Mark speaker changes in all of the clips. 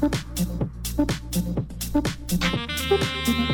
Speaker 1: Thank you.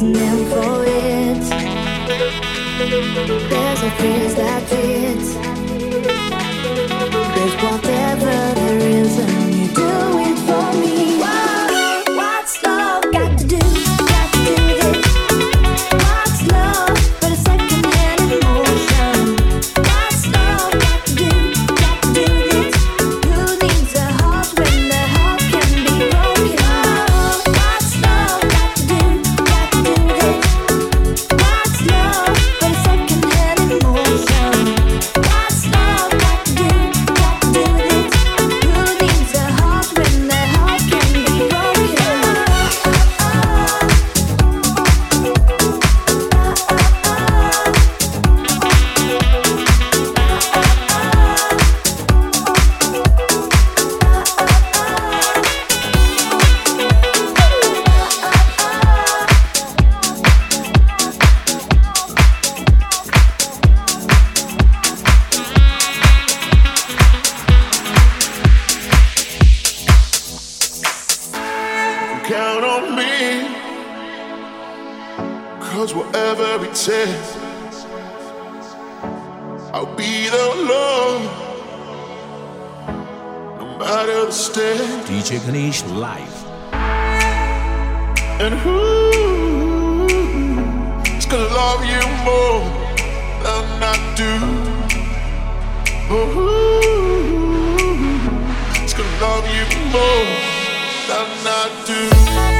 Speaker 1: reasoning for it. There's a phrase that fits.
Speaker 2: DJ Ganesh.
Speaker 3: And who's gonna love you more than I do? Who's gonna love you more than I do?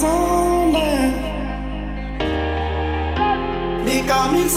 Speaker 4: A sonda Di kami